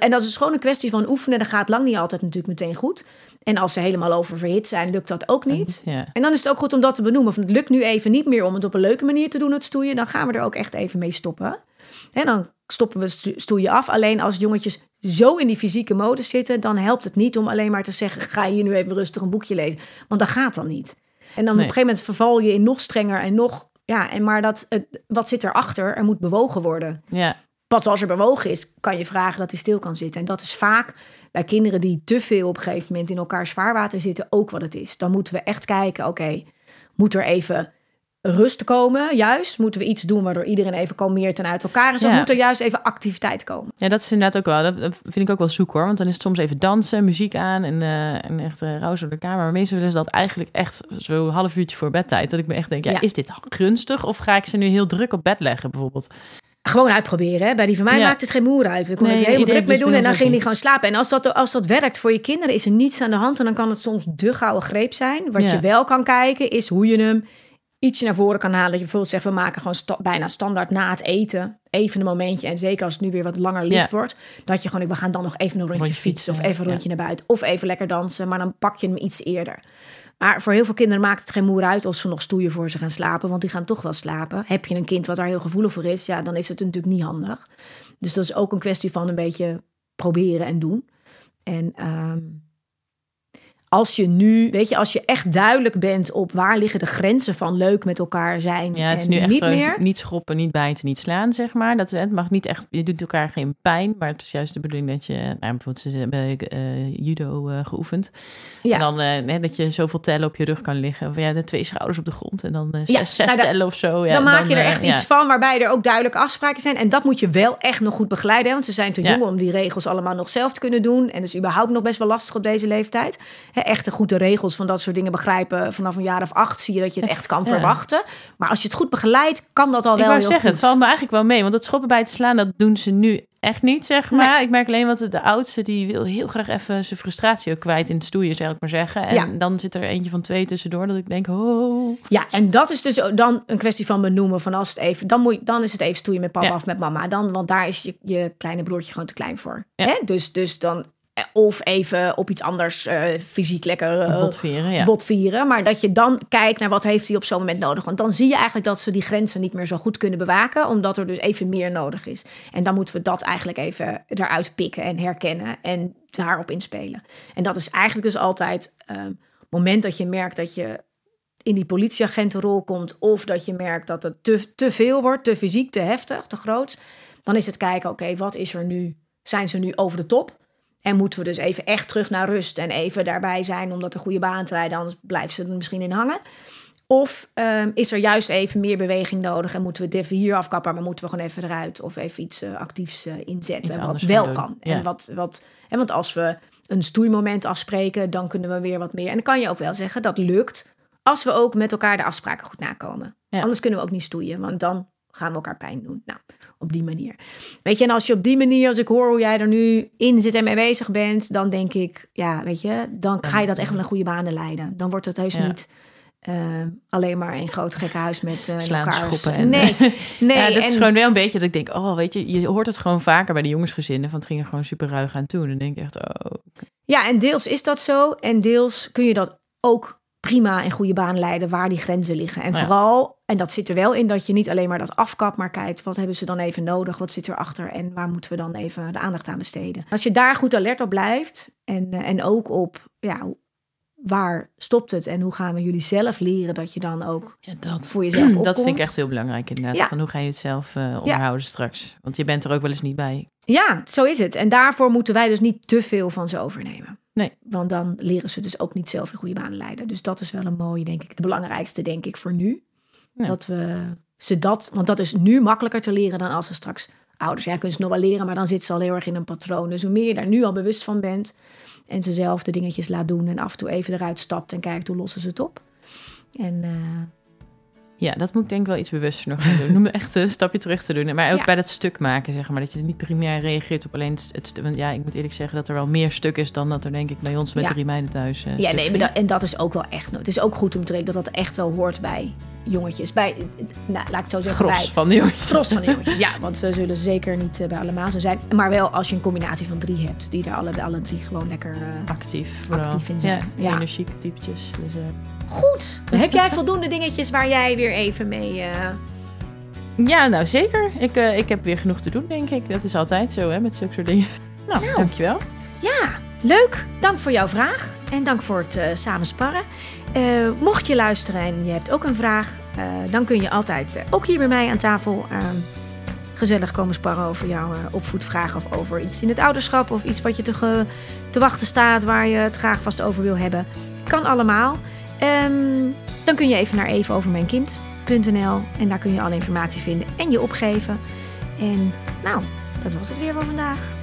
En dat is gewoon een kwestie van oefenen. Dat gaat lang niet altijd natuurlijk meteen goed. En als ze helemaal oververhit zijn, lukt dat ook niet. Ja. En dan is het ook goed om dat te benoemen. Van het lukt nu even niet meer om het op een leuke manier te doen, het stoeien. Dan gaan we er ook echt even mee stoppen. En dan stoppen we sto- stoeien af. Alleen als jongetjes zo in die fysieke modus zitten, dan helpt het niet om alleen maar te zeggen: ga je hier nu even rustig een boekje lezen. Want dat gaat dan niet. En dan op een gegeven moment verval je in nog strenger en nog. Ja, en maar dat, het, wat zit erachter? Er moet bewogen worden. ja. Pas als er bewogen is, kan je vragen dat hij stil kan zitten. En dat is vaak bij kinderen die te veel op een gegeven moment in elkaars vaarwater zitten ook wat het is. Dan moeten we echt kijken, oké, moet er even rust komen, juist? Moeten we iets doen waardoor iedereen even kalmeert en uit elkaar is? Ja. moet er juist even activiteit komen? Ja, dat is inderdaad ook wel. Dat vind ik ook wel zoek hoor. Want dan is het soms even dansen, muziek aan en, eh, en echt uh, roos door de kamer. Maar meestal willen ze dat eigenlijk echt zo een half uurtje voor bedtijd. Dat ik me echt denk, ja, Ja. is dit gunstig? Of ga ik ze nu heel druk op bed leggen bijvoorbeeld? Gewoon uitproberen. Hè? Bij die van mij Ja. maakt het geen moer uit. Ik kon Nee, helemaal iedereen druk mee dus doen en dan ging die gewoon slapen. En als dat, als dat werkt voor je kinderen, is er niets aan de hand. En dan kan het soms de gouden greep zijn. Wat je wel kan kijken, is hoe je hem ietsje naar voren kan halen. Dat je bijvoorbeeld zegt, we maken gewoon sta- bijna standaard na het eten. Even een momentje. En zeker als het nu weer wat langer licht wordt. Dat je gewoon, we gaan dan nog even een rondje Rondje fietsen. Of even een rondje ja. naar buiten. Of even lekker dansen. Maar dan pak je hem iets eerder. Maar voor heel veel kinderen maakt het geen moer uit of ze nog stoeien voor ze gaan slapen. Want die gaan toch wel slapen. Heb je een kind wat daar heel gevoelig voor is, ja, dan is het natuurlijk niet handig. Dus dat is ook een kwestie van een beetje proberen en doen. En ehm, als je nu, weet je, als je echt duidelijk bent op waar liggen de grenzen van leuk met elkaar zijn Ja, het is en nu echt niet zo meer. niet schoppen, niet bijten, niet slaan, zeg maar. Dat, het mag niet echt, je doet elkaar geen pijn, maar het is juist de bedoeling dat je, nou, bijvoorbeeld ze hebben eh, judo eh, geoefend. Ja. En dan eh, dat je zoveel tellen op je rug kan liggen. Of ja, de twee schouders op de grond en dan zes, Ja, zes nou, tellen of zo. Ja, dan maak je er echt iets van waarbij er ook duidelijke afspraken zijn. En dat moet je wel echt nog goed begeleiden. hè, Want ze zijn te jong om die regels allemaal nog zelf te kunnen doen. En dus überhaupt nog best wel lastig op deze leeftijd. Hè, echt de goede regels van dat soort dingen begrijpen. Vanaf een jaar of acht zie je dat je het echt kan Ja. verwachten. Maar als je het goed begeleidt, kan dat al Ik wel wou heel zeggen, goed. het valt me eigenlijk wel mee. Want dat schoppen bij te slaan, dat doen ze nu echt niet, zeg maar. Ik merk alleen wat de, oudste, die wil heel graag even zijn frustratie ook kwijt in het stoeien, zou ik maar zeggen. En Ja. dan zit er eentje van twee tussendoor dat ik denk, oh. Ja, en dat is dus dan een kwestie van benoemen. Van als het even, dan, moet, je- dan is het even stoeien met papa Ja. of met mama. Dan, want daar is je, je kleine broertje gewoon te klein voor. Ja. Hè? Dus, dus dan Of even op iets anders eh, fysiek lekker eh, Botveren, ja. botvieren. Maar dat je dan kijkt naar wat heeft hij op zo'n moment nodig. Want dan zie je eigenlijk dat ze die grenzen niet meer zo goed kunnen bewaken. Omdat er dus even meer nodig is. En dan moeten we dat eigenlijk even eruit pikken en herkennen. En daarop inspelen. En dat is eigenlijk dus altijd ehm, het moment dat je merkt dat je in die politieagentenrol komt. Of dat je merkt dat het te, te veel wordt, te fysiek, te heftig, te groot. Dan is het kijken, oké, wat is er nu? Zijn ze nu over de top? En moeten we dus even echt terug naar rust en even daarbij zijn omdat de goede baan te rijden, anders blijft ze er misschien in hangen. Of ehm, is er juist even meer beweging nodig en moeten we even hier afkappen, maar moeten we gewoon even eruit of even iets eh, actiefs eh, inzetten, Iets wat wel kan. Ja. En wat, wat, en want als we een stoeimoment afspreken, dan kunnen we weer wat meer. En dan kan je ook wel zeggen dat lukt als we ook met elkaar de afspraken goed nakomen. Ja. Anders kunnen we ook niet stoeien, want dan gaan we elkaar pijn doen. Nou, op die manier. Weet je, en als je op die manier, als ik hoor hoe jij er nu in zit en mee bezig bent, dan denk ik, ja, weet je, dan ga je dat echt wel een goede banen leiden. Dan wordt het heus Ja. niet eh, alleen maar een groot gekke huis met eh Slaan, elkaar. en- Nee, nee. ja, dat en, is gewoon wel een beetje dat ik denk, oh, weet je, je hoort het gewoon vaker bij de jongensgezinnen, van het ging er gewoon super ruig aan toe. En dan denk ik echt, oh, Ja, en deels is dat zo. En deels kun je dat ook prima in goede baan leiden waar die grenzen liggen. En Ja. vooral, en dat zit er wel in, dat je niet alleen maar dat afkapt, maar kijkt wat hebben ze dan even nodig, wat zit erachter en waar moeten we dan even de aandacht aan besteden. Als je daar goed alert op blijft en, eh, en ook op, ja, waar stopt het en hoe gaan we jullie zelf leren dat je dan ook ja, dat. voor jezelf opkomt. Dat vind ik echt heel belangrijk inderdaad. Ja. Van hoe ga je het zelf eh, onderhouden straks? Want je bent er ook wel eens niet bij. Ja, zo is het. En daarvoor moeten wij dus niet te veel van ze overnemen. Nee. Want dan leren ze dus ook niet zelf in goede banen leiden. Dus dat is wel een mooie, denk ik, de belangrijkste, denk ik, voor nu. Ja. Dat we ze dat, want dat is nu makkelijker te leren dan als ze straks ouders. Ja, kunnen ze nog wel leren, maar dan zit ze al heel erg in een patroon. Dus hoe meer je daar nu al bewust van bent en ze zelf de dingetjes laat doen en af en toe even eruit stapt en kijkt hoe lossen ze het op. En eh, Ja, dat moet ik denk ik wel iets bewuster nog gaan doen. Om echt een stapje terug te doen. Maar ook Ja. bij dat stuk maken, zeg maar. Dat je niet primair reageert op alleen het, stuk. Want ja, ik moet eerlijk zeggen dat er wel meer stuk is dan dat er denk ik bij ons met Ja. de drie meiden thuis eh, Ja, nee, maar dat, en dat is ook wel echt. Het is ook goed om te weten dat dat echt wel hoort bij jongetjes. Bij, nou, laat ik het zo zeggen, Gros bij van de jongens. gros van de jongetjes. Ja, want ze zullen zeker niet eh, bij allemaal zo zijn. Maar wel als je een combinatie van drie hebt, die er alle, alle drie gewoon lekker. eh, Actief. Actief in zijn. Ja. energieke typetjes. Dus, eh, Goed. Heb jij voldoende dingetjes waar jij weer even mee. Ja, nou zeker. Ik, ik heb weer genoeg te doen, denk ik. Dat is altijd zo, hè, met zulke soort dingen. Nou, Nou. dankjewel. Ja, leuk. Dank voor jouw vraag. En dank voor het eh samen sparren. Eh, mocht je luisteren en je hebt ook een vraag, eh, dan kun je altijd ook hier bij mij aan tafel eh, gezellig komen sparren over jouw opvoedvraag of over iets in het ouderschap of iets wat je te, te wachten staat waar je het graag vast over wil hebben. Kan allemaal. Ehm, dan kun je even naar evenovermijnkind.nl en daar kun je alle informatie vinden en je opgeven. En nou, dat was het weer voor vandaag.